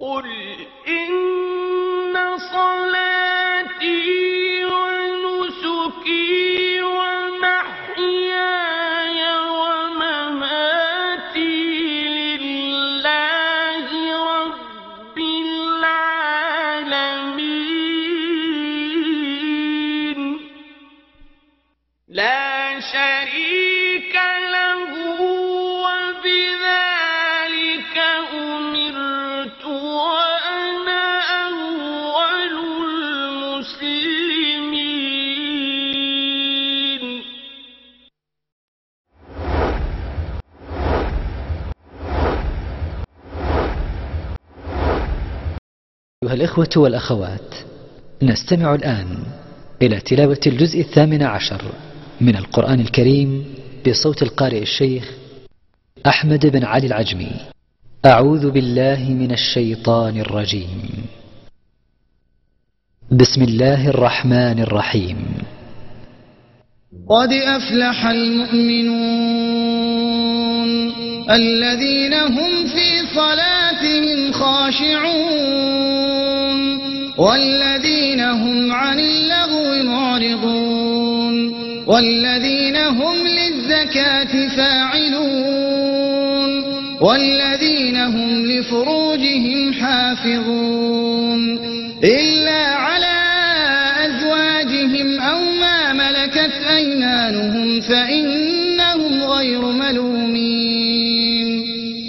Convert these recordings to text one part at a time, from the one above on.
قل إن أيها الإخوة والأخوات نستمع الآن إلى تلاوة الجزء الثامن عشر من القرآن الكريم بصوت القارئ الشيخ أحمد بن علي العجمي. أعوذ بالله من الشيطان الرجيم. بسم الله الرحمن الرحيم. قد أفلح المؤمنون الذين هم في صلاتهم خاشعون والذين هم عن اللغو معرضون والذين هم للزكاة فاعلون والذين هم لفروجهم حافظون إلا على أزواجهم أو ما ملكت أيمانهم فإنهم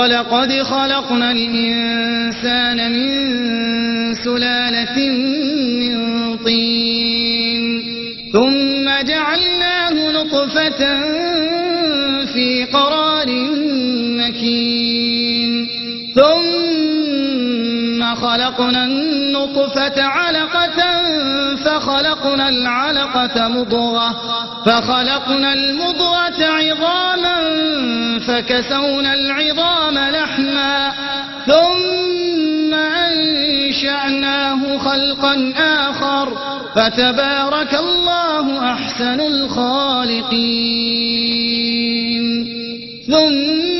ولقد خلقنا الإنسان من سلالة من طين ثم جعلناه نطفة في قرار مكين ثم خلقنا النطفة علقة فخلقنا العلقة مضغة فخلقنا المضغة عظاما فكسونا العظام لحما ثم أنشأناه خلقا آخر فتبارك الله أحسن الخالقين. ثم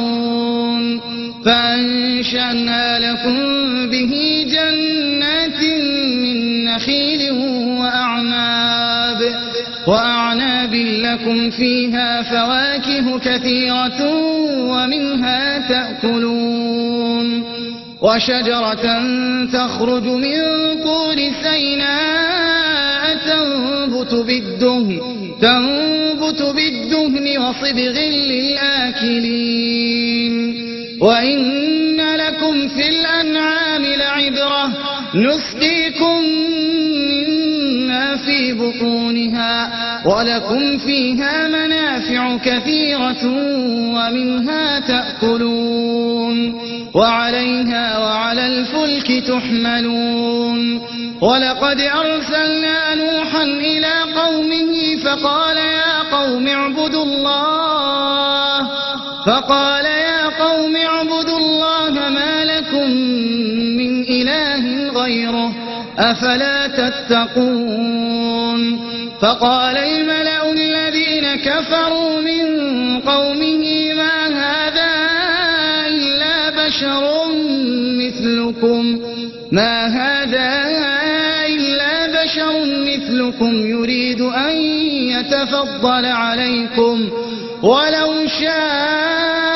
فأنشأنا لكم به جنات من نخيل وأعناب وأعناب لكم فيها فواكه كثيرة ومنها تأكلون وشجرة تخرج من طور سيناء تنبت بالدهن تنبت بالدهن وصبغ للآكلين. وإن لكم في الأنعام لعبرة نسقيكم مما في بطونها ولكم فيها منافع كثيرة ومنها تأكلون وعليها وعلى الفلك تحملون ولقد أرسلنا نوحا إلى قومه فقال يا قوم اعبدوا الله فقال قوم اعبدوا الله ما لكم من إله غيره أفلا تتقون فقال الملأ الذين كفروا من قومه ما هذا بشر مثلكم ما هذا إلا بشر مثلكم يريد أن يتفضل عليكم ولو شاء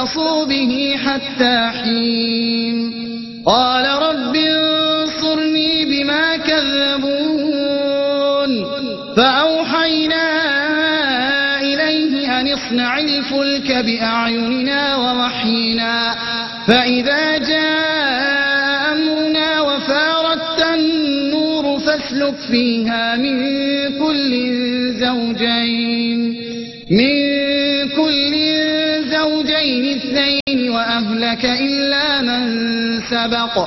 فتربصوا به حتى حين. قال رب انصرني بما كذبون. فأوحينا إليه أن اصنع الفلك بأعيننا ووحينا. فإذا جاء أمرنا وفارت النور فاسلك فيها من كل زوجين. وأهلك إلا من سبق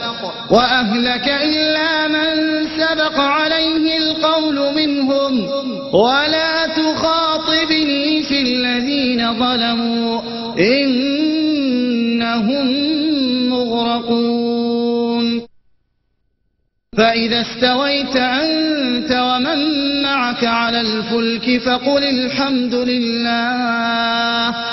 وأهلك إلا من سبق عليه القول منهم. ولا تخاطبني في الذين ظلموا إنهم مغرقون. فإذا استويت أنت ومن معك على الفلك فقل الحمد لله.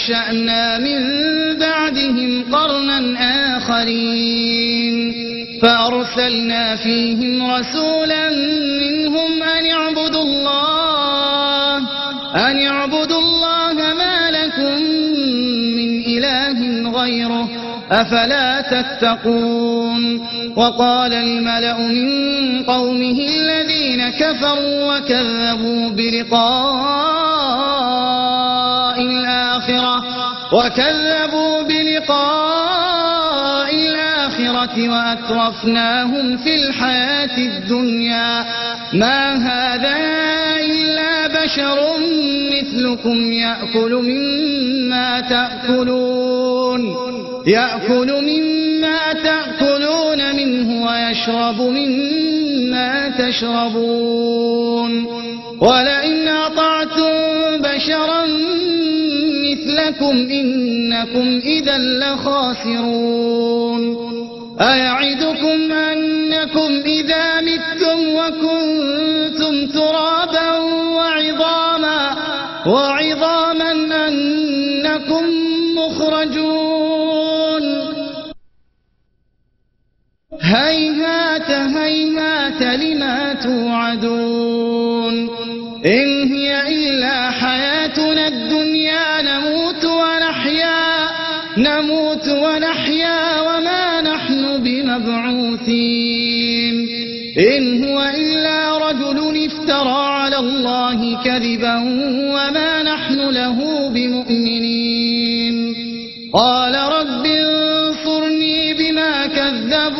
أنشأنا من بعدهم قرنا آخرين. فأرسلنا فيهم رسولا منهم أن اعبدوا الله أن اعبدوا الله ما لكم من إله غيره أفلا تتقون. وقال الملأ من قومه الذين كفروا وكذبوا بلقاء وكذبوا بلقاء الآخرة وأترفناهم في الحياة الدنيا. ما هذا إلا بشر مثلكم يأكل مما تأكلون. يأكل مما تأكلون. منه ويشرب مما تشربون. ولئن أطعتم بشرا مثلكم إنكم إذا لخاسرون. أيعدكم أنكم إذا متم وكنتم ترابا وعظاما وعظاما أنكم مخرجون. هيهات هيهات لما توعدون إن هي إلا حياتنا الدنيا نموت ونحيا نموت ونحيا وما نحن بمبعوثين. إن هو إلا رجل افترى على الله كذبا وما نحن له بمؤمنين. قال رب انصرني بما كذبون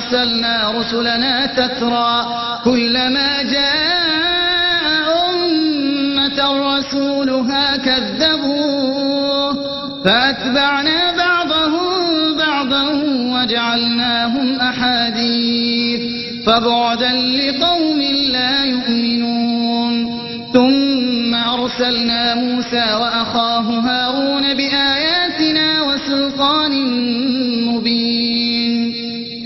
أرسلنا رسلنا تترى كلما جاء أمة رسولها كذبوه فأتبعنا بعضهم بعضا وجعلناهم أحاديث فبعدا لقوم لا يؤمنون ثم أرسلنا موسى وأخاه هارون بآياتنا وسلطان سلطان مبين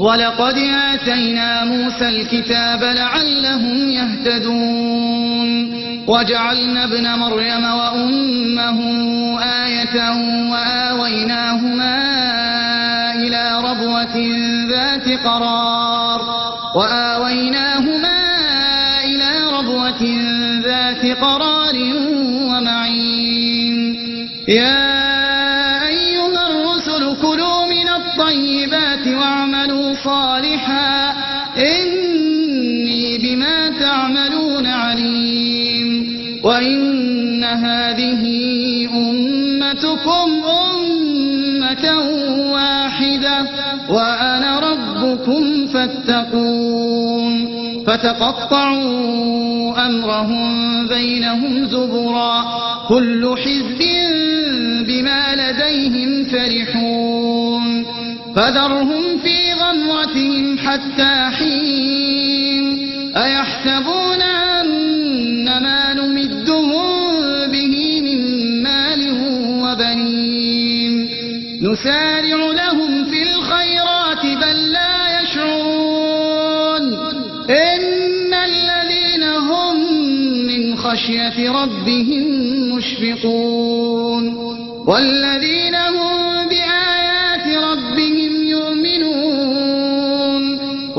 ولقد آتينا موسى الكتاب لعلهم يهتدون. وجعلنا ابن مريم وأمه آية وآويناهما إلى ربوة ذات قرار. وآويناهما إلى ربوة ذات قرار ومعين. يا صالحا إني بما تعملون عليم. وإن هذه أمتكم أمة واحدة وأنا ربكم فاتقون. فتقطعوا أمرهم بينهم زبرا كل حزب بما لديهم فرحون. فذرهم في غمرتهم حتى حين أيحسبون أن ما نمدهم به من مال وبنين نسارع لهم في الخيرات بل لا يشعرون إن الذين هم من خشية ربهم مشفقون والذين هم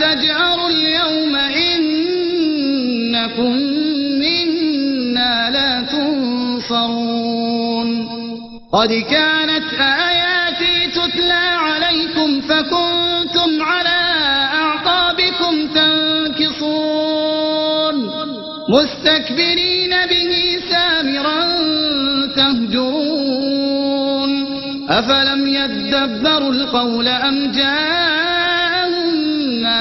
تجأروا اليوم إنكم منا لا تنصرون. قد كانت آياتي تتلى عليكم فكنتم على أعقابكم تنكصون. مستكبرين به سامرا تهجرون. أفلم يدبروا القول أم جاءهم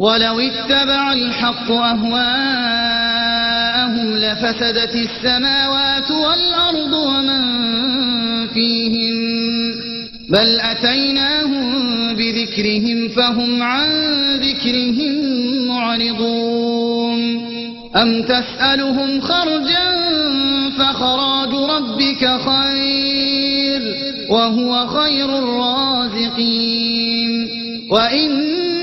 ولو اتبع الحق أهواءهم لفسدت السماوات والأرض ومن فيهن بل أتيناهم بذكرهم فهم عن ذكرهم معرضون أم تسألهم خرجا فخراج ربك خير وهو خير الرازقين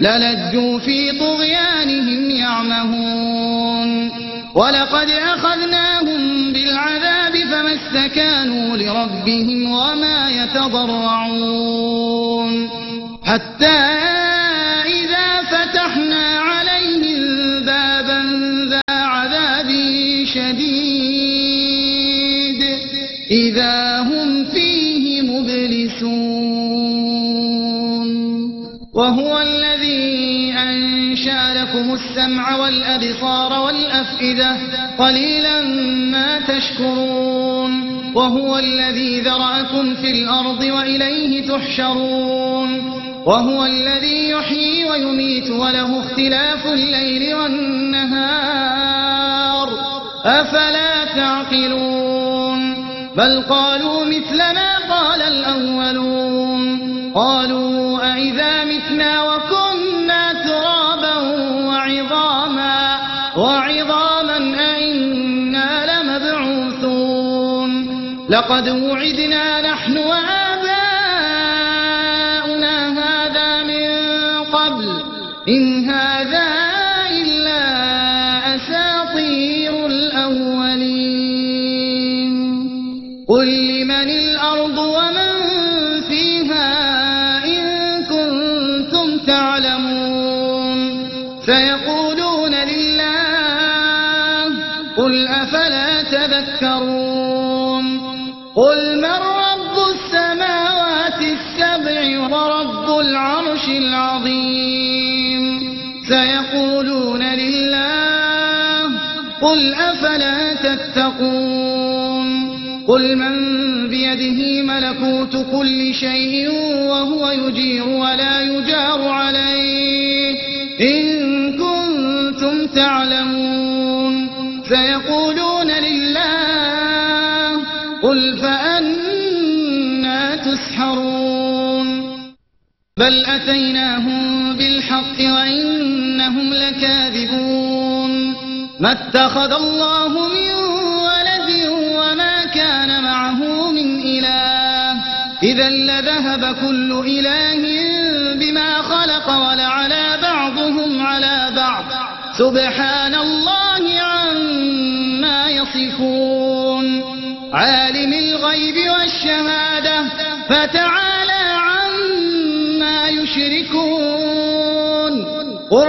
للجوا في طغيانهم يعمهون. ولقد أخذناهم كانوا لربهم وما يتضرعون. حتى إذا فتحنا عليهم بابا ذا عذاب شديد. إذا هم فيه مبلسون. وهو الذي أنشأ لكم السمع والأبصار والأفئدة قليلا ما تشكرون وهو الذي ذرأكم في الأرض وإليه تحشرون وهو الذي يحيي ويميت وله اختلاف الليل والنهار أفلا تعقلون بل قالوا مثل ما قال الأولون قالوا لقد وعدنا نحن وآباؤنا هذا من قبل. إن قل من بيده ملكوت كل شيء وهو يجير ولا يجار عليه. إن كنتم تعلمون. سيقولون لله قل فأنا تسحرون. بل أتيناهم بالحق وإنهم لكاذبون. ما اتخذ الله من كان معه من إله. إذا لذهب كل إله بما خلق ولعلى بعضهم على بعض. سبحان الله عما يصفون. عالم الغيب والشهادة فتعالى عما يشركون. قل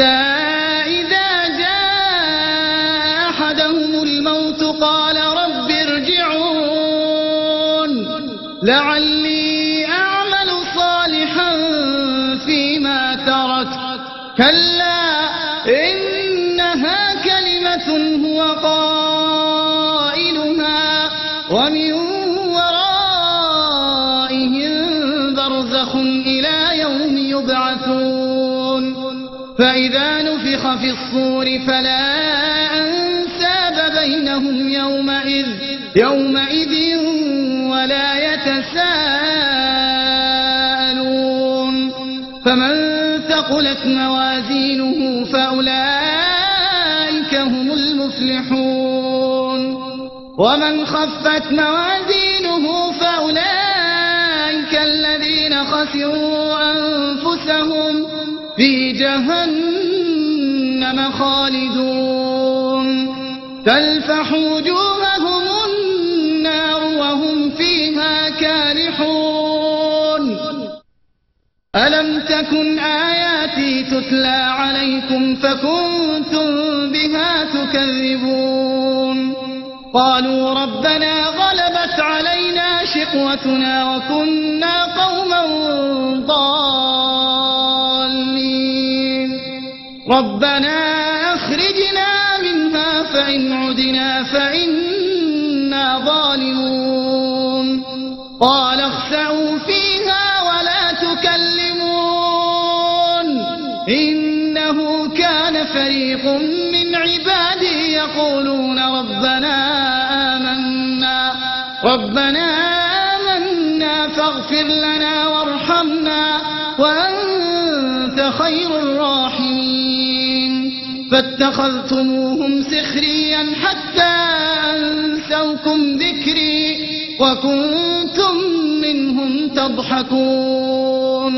إذا جاء أحدهم الموت قال رب ارجعون. لعلي أعمل صالحا فيما تركت كلا فإذا نفخ في الصور فلا أنساب بينهم يومئذ يومئذ ولا يتساءلون. فمن ثقلت موازينه فأولئك هم المفلحون. ومن خفت موازينه فأولئك الذين خسروا أنفسهم. في جهنم خالدون. تلفح وجوههم النار وهم فيها كالحون ألم تكن آياتي تتلى عليكم فكنتم بها تكذبون. قالوا ربنا غلبت علينا شقوتنا وكنا قوما ضالين. ربنا أخرجنا منها فإن عدنا فإنا ظالمون. قال اخسعوا فيها ولا تكلمون. فريق من عبادي يقولون ربنا آمنا. ربنا آمنا فاغفر لنا وارحمنا وأنت خير الراحمين. فاتخذتموهم سخريا حتى أنسوكم ذكري وكنتم منهم تضحكون.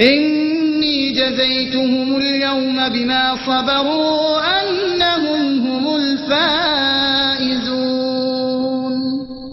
إني جزيتهم اليوم بما صبروا أنهم هم الفائزون.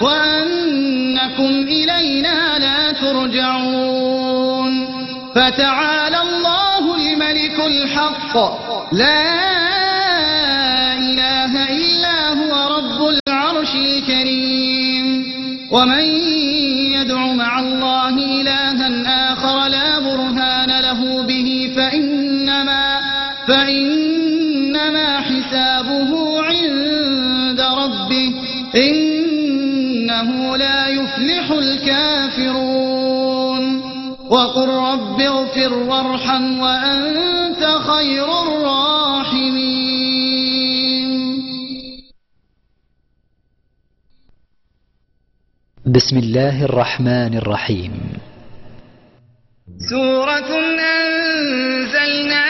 وأنكم إلينا لا ترجعون فتعالى الله الملك الحق. لا إله إلا هو رب العرش الكريم. ومن يدع مع الله إلها آخر لا برهان له به فإنما فإنما حسابه عند ربه. يفلح الكافرون. وقل رب اغفر وارحم وأنت خير الراحمين. بسم الله الرحمن الرحيم. سورة أنزلناها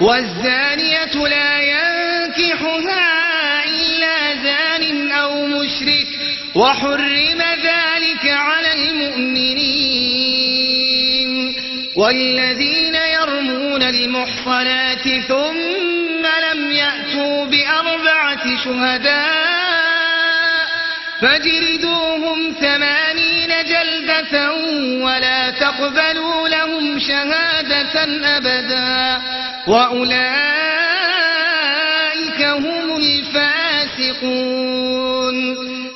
والزانية لا ينكحها إلا زان أو مشرك وحرم ذلك على المؤمنين. والذين يرمون المحصنات ثم لم يأتوا بأربعة شهداء فاجلدوهم ثمانين جلدة ولا تقبلوا لهم شهادة أبدا. وأولئك هم الفاسقون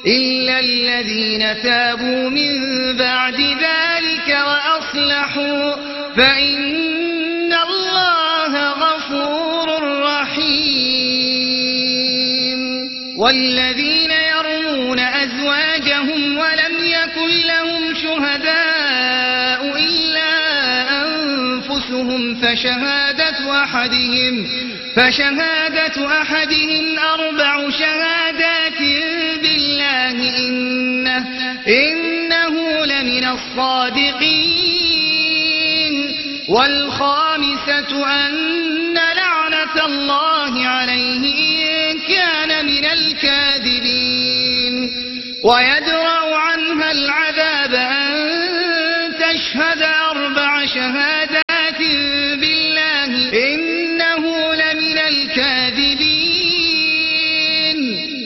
إلا الذين تابوا من بعد ذلك وأصلحوا فإن الله غفور رحيم والذين يرمون أزواجهم ولم يكن لهم شهداء إلا أنفسهم فشهادة أحدهم فشهادة أحدهم أربع شهادات بالله إنه, إنه لمن الصادقين. والخامسة أن لعنة الله عليه إن كان من الكاذبين. ويدرأ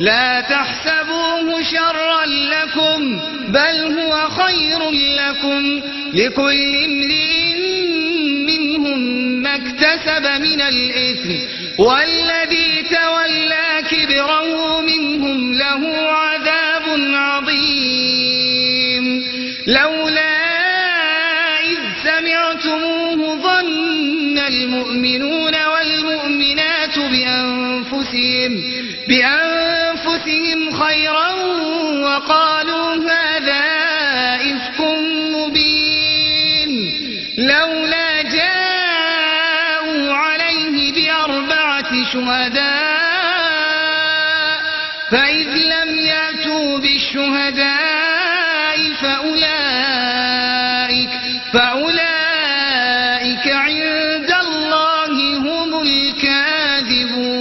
لا تحسبوه شرا لكم بل هو خير لكم. لكل امرئ منهم ما اكتسب من الإثم والذي تولى كبره منهم له عذاب عظيم. لولا إذ سمعتموه ظن المؤمنون والمؤمنات بأنفسهم بأنفسهم خيرا وقالوا هذا إفك مبين. لولا جاءوا عليه بأربعة شهداء فإذ لم يأتوا بالشهداء فأولئك فأولئك عند الله هم الكاذبون.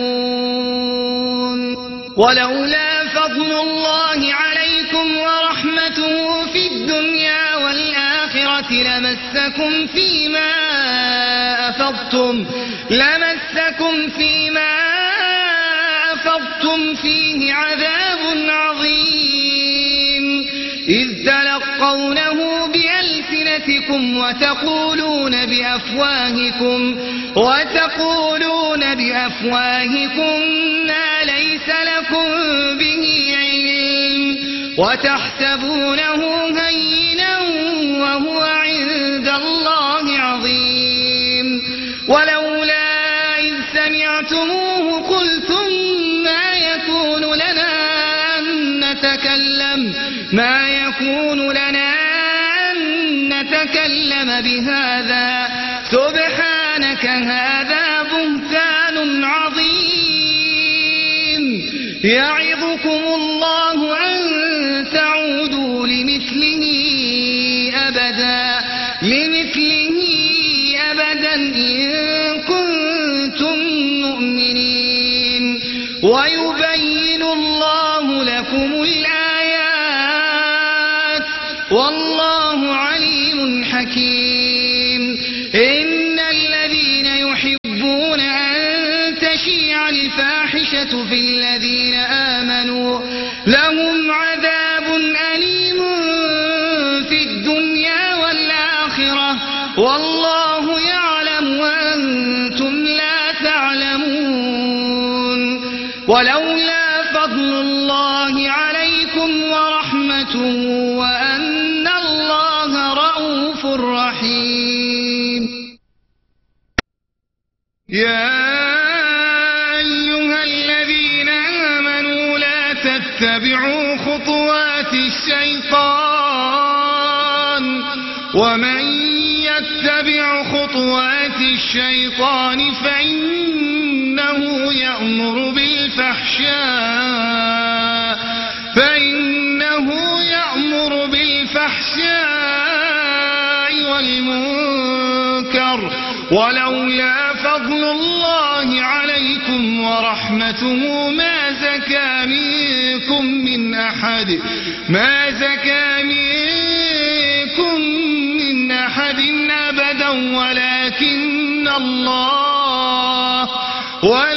ولولا أفضتم لمسكم فيما أفضتم فيه عذاب عظيم إذ تلقونه بألسنتكم وتقولون بأفواهكم وتقولون بأفواهكم ما ليس لكم به علم وتحسبونه هينا نتكلم بهذا تتبعوا خطوات الشيطان ومن يتبع خطوات الشيطان فإنه يأمر بالفحشاء فإنه يأمر بالفحشاء والمنكر ولولا فضل الله ورحمته. ما زكى منكم من أحد. ما زكى منكم من أحد أبدا ولكن الله ولكن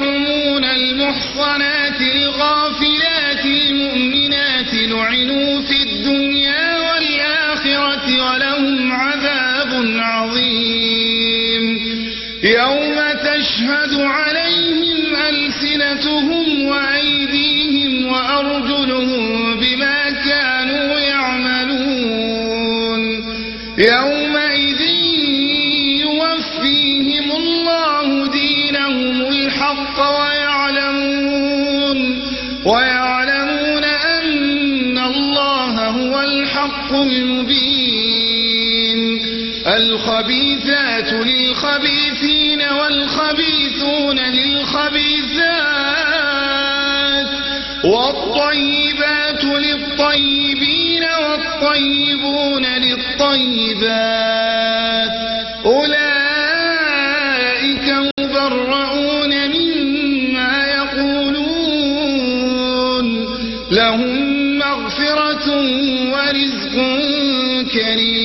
يرمون المحصنات الغافلات المؤمنات لعنوا في الدنيا والآخرة ولهم عذاب عظيم. يوم الخبيثات للخبيثين والخبيثون للخبيثات والطيبات للطيبين والطيبون للطيبات أولئك مبرؤون مما يقولون لهم مغفرة ورزق كريم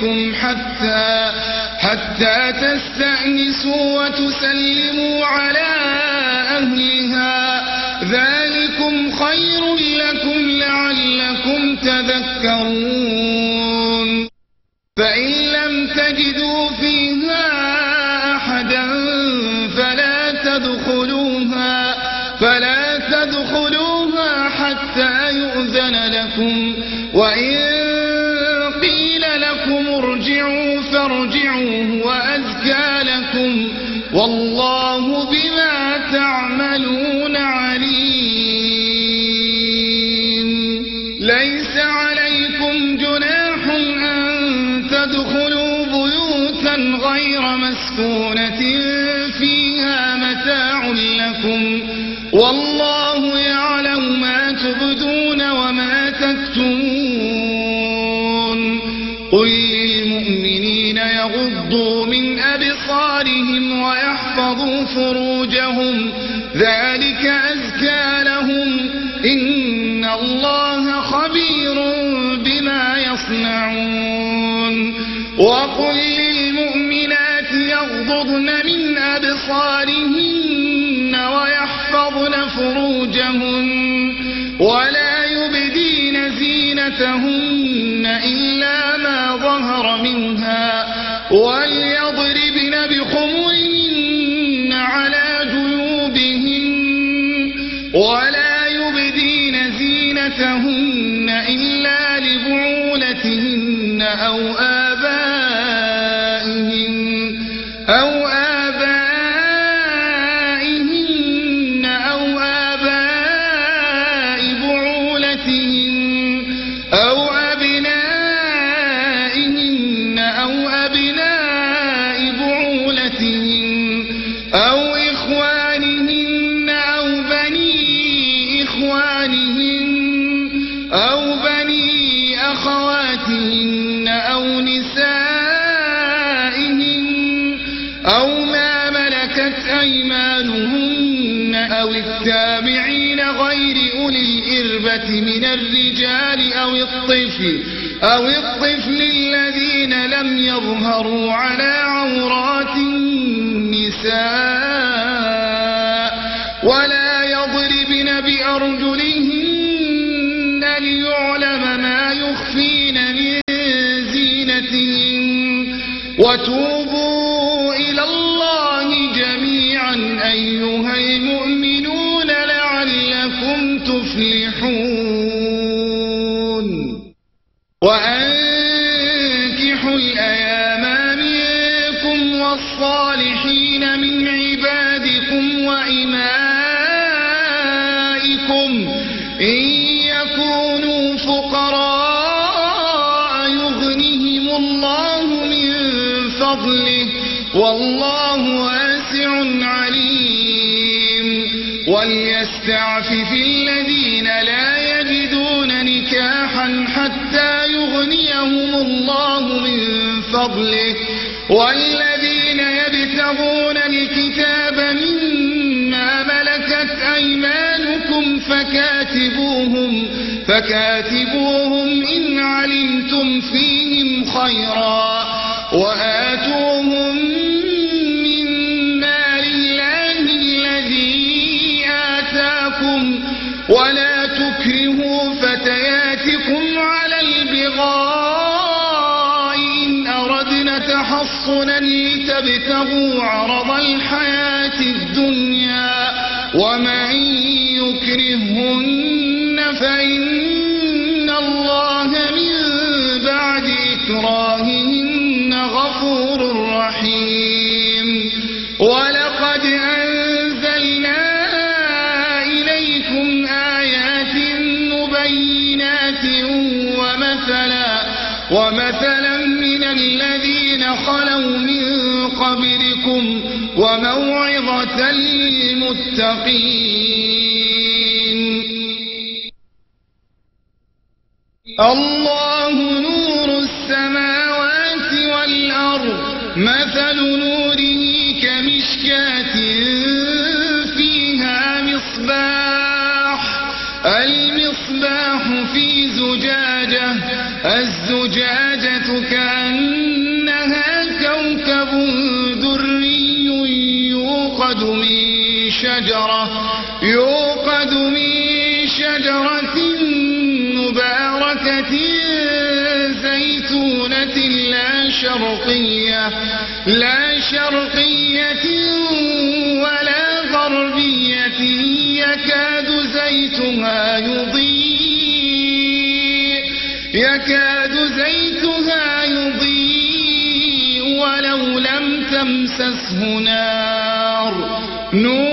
بيوتكم حتى حتى تستأنسوا وتسلموا على ليس عليكم جناح أن تدخلوا بيوتا غير مسكونة فيها متاع لكم والله يعلم ما تبدون وما تكتمون قل للمؤمنين يغضوا من أبصارهم ويحفظوا فروجهم ذلك أبصارهن الرجال أو الطفل أو الطفل الذين لم يظهروا على عورات النساء ولا يضربن بأرجلهن ليعلم ما يخفين من زينتهن وتوبوا وأنكحوا والذين يبتغون الكتاب مما ملكت أيمانكم فكاتبوهم فكاتبوهم إن علمتم فيهم خيرا. وآتوهم يبتغوا عرض الحياة الدنيا ومن يكرهن فإن الله من بعد إكراههن غفور رحيم. ولقد أنزلنا إليكم آيات مبينات ومثلا ومثلا وموعظة للمتقين. الله لا شرقية ولا غربية يكاد زيتها يضيء يكاد زيتها يضيء ولو لم تمسسه نار. نور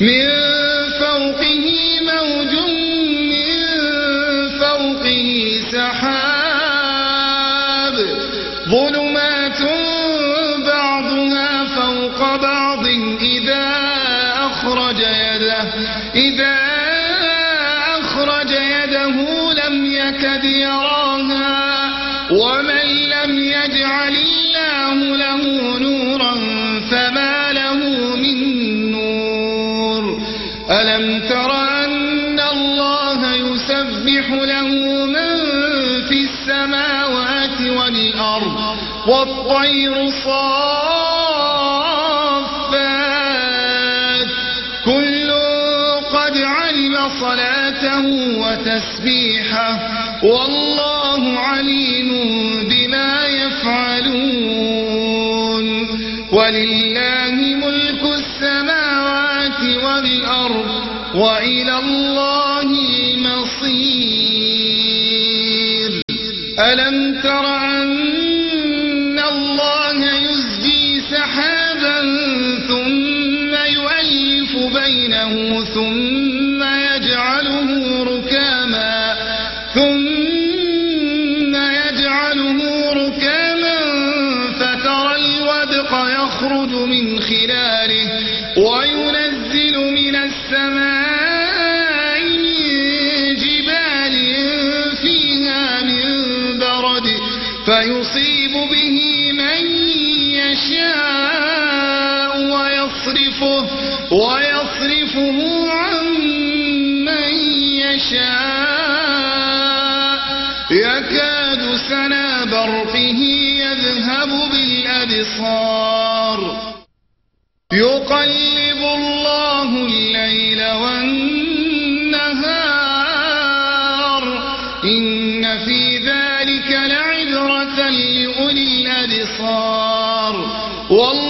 meu ولله ملك السماوات والأرض وإلى الله المصير. ألم تر يصرفه ويصرفه عن من يشاء. يكاد سنا برقه يذهب بالأبصار. يقلب الله الليل والنهار. إن في ذلك لعبرة لأولي الأبصار. والله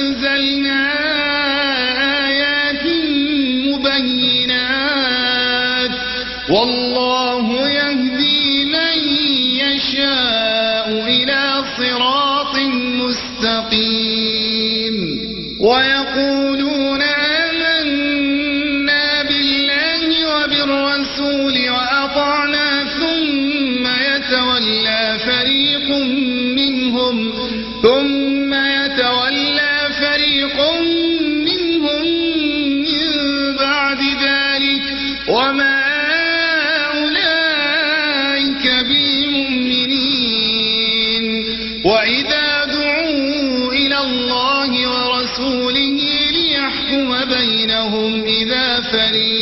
وإذا دعوا إلى الله ورسوله ليحكم بينهم إذا فريق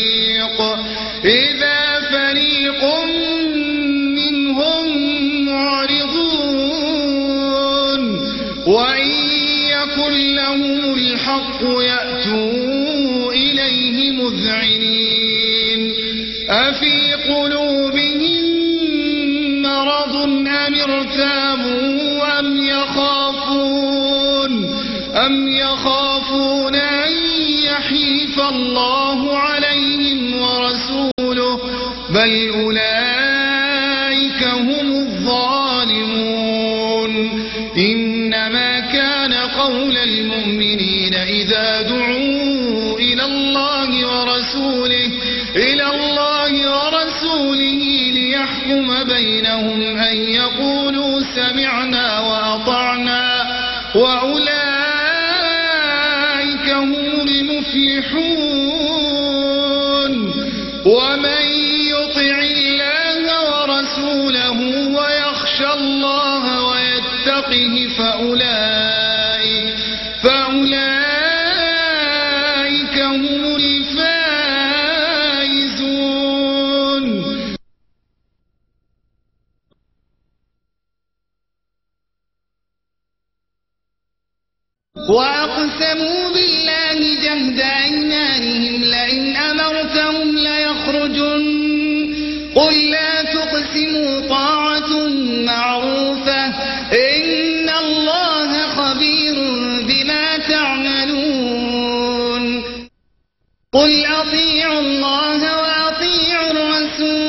قل أطيعوا الله وأطيعوا الرسول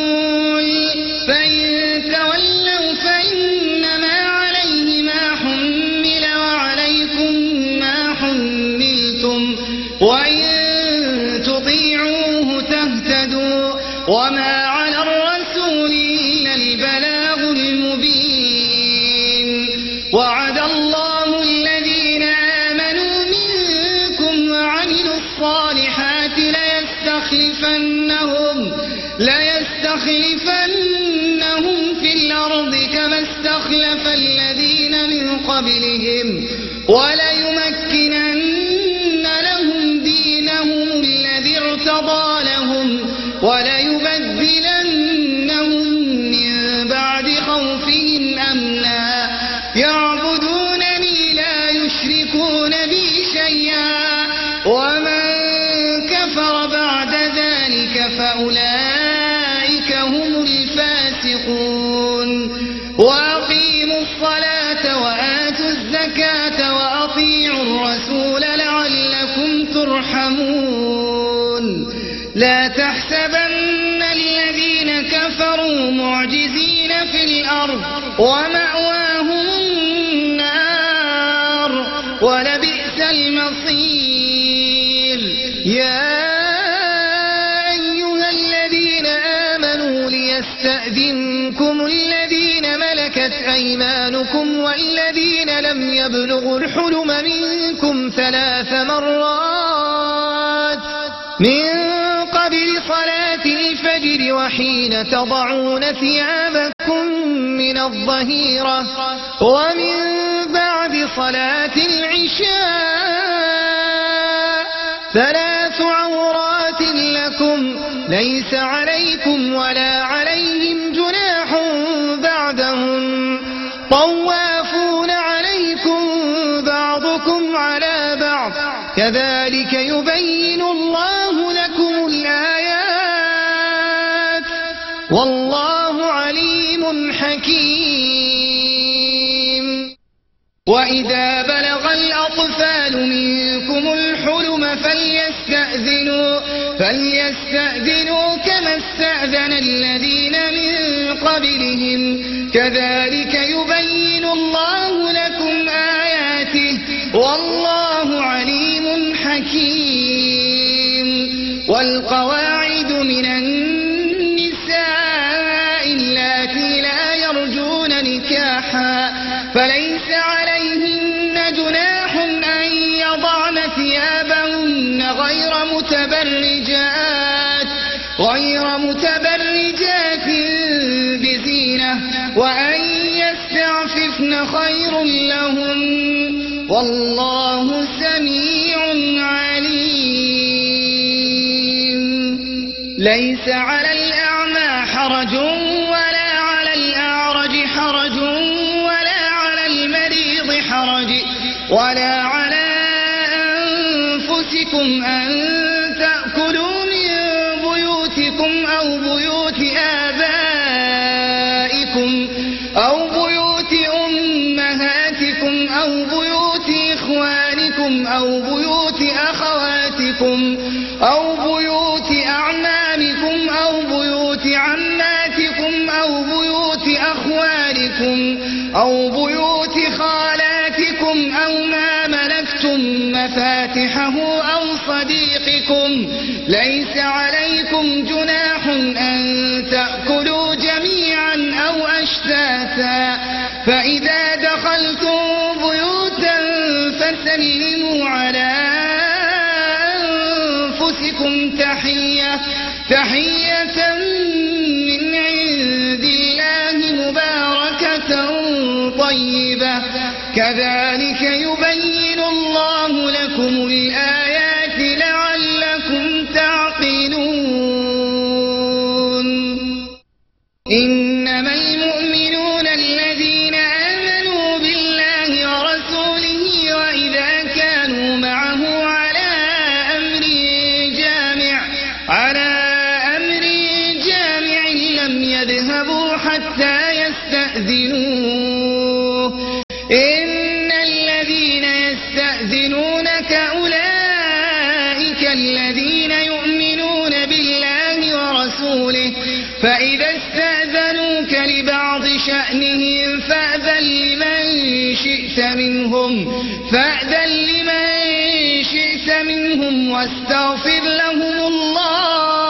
ولا ملكت أيمانكم والذين لم يبلغوا الحلم منكم ثلاث مرات. من قبل صلاة الفجر وحين تضعون ثيابكم من الظهيرة ومن بعد صلاة العشاء ثلاث عورات لكم ليس عليكم ولا والله عليم حكيم. وإذا بلغ الأطفال منكم الحلم فليستأذنوا فليستأذنوا كما استأذن الذين من قبلهم. كذلك يبين الله لكم آياته. والله عليم حكيم. والقواعد من النساء ثيابهن غير متبرجات غير متبرجات بزينة وأن يستعففن خير لهم. والله سميع عليم. ليس على الأعمى حرج ولا على الأعرج حرج ولا على المريض حرج ولا شأنهم فأذن لمن شئت منهم فأذن لمن شئت منهم واستغفر لهم الله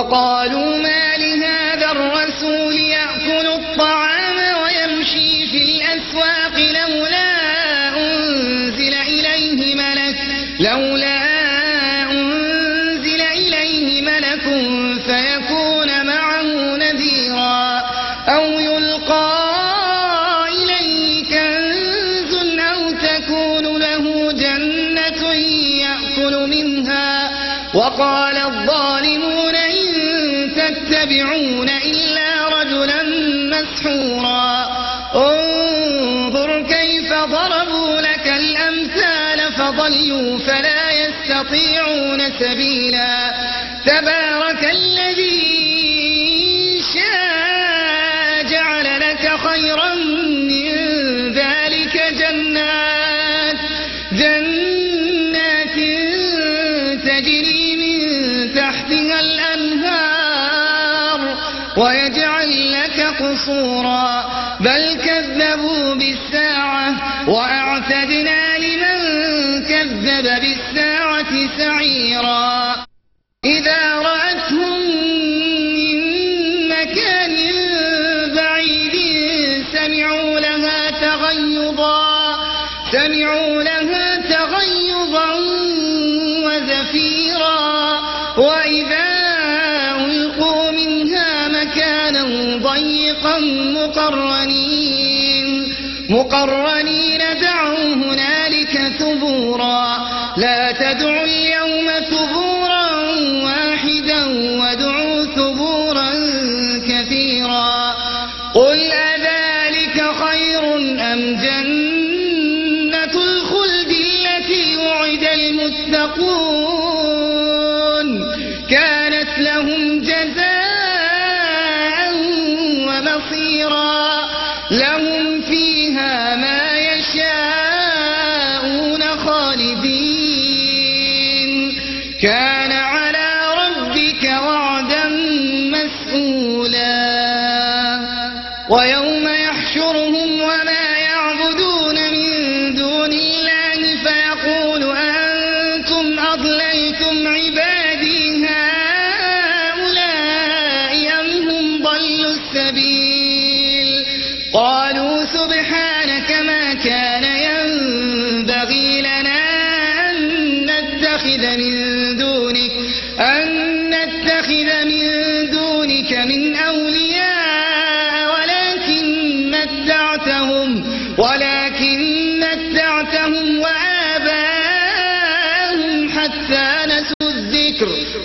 وقالوا ضلوا فلا يستطيعون سبيلا. تبارك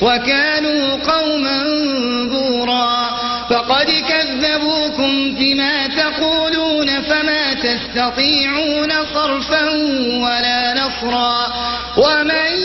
وكانوا قوما بورا فقد كذبوكم بما تقولون فما تستطيعون صرفا ولا نصرا ومن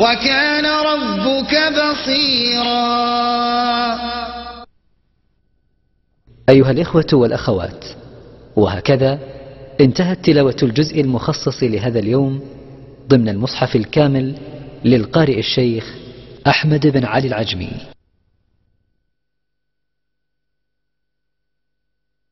وكان ربك بصيرا. أيها الإخوة والأخوات وهكذا انتهت تلاوة الجزء المخصص لهذا اليوم ضمن المصحف الكامل للقارئ الشيخ أحمد بن علي العجمي.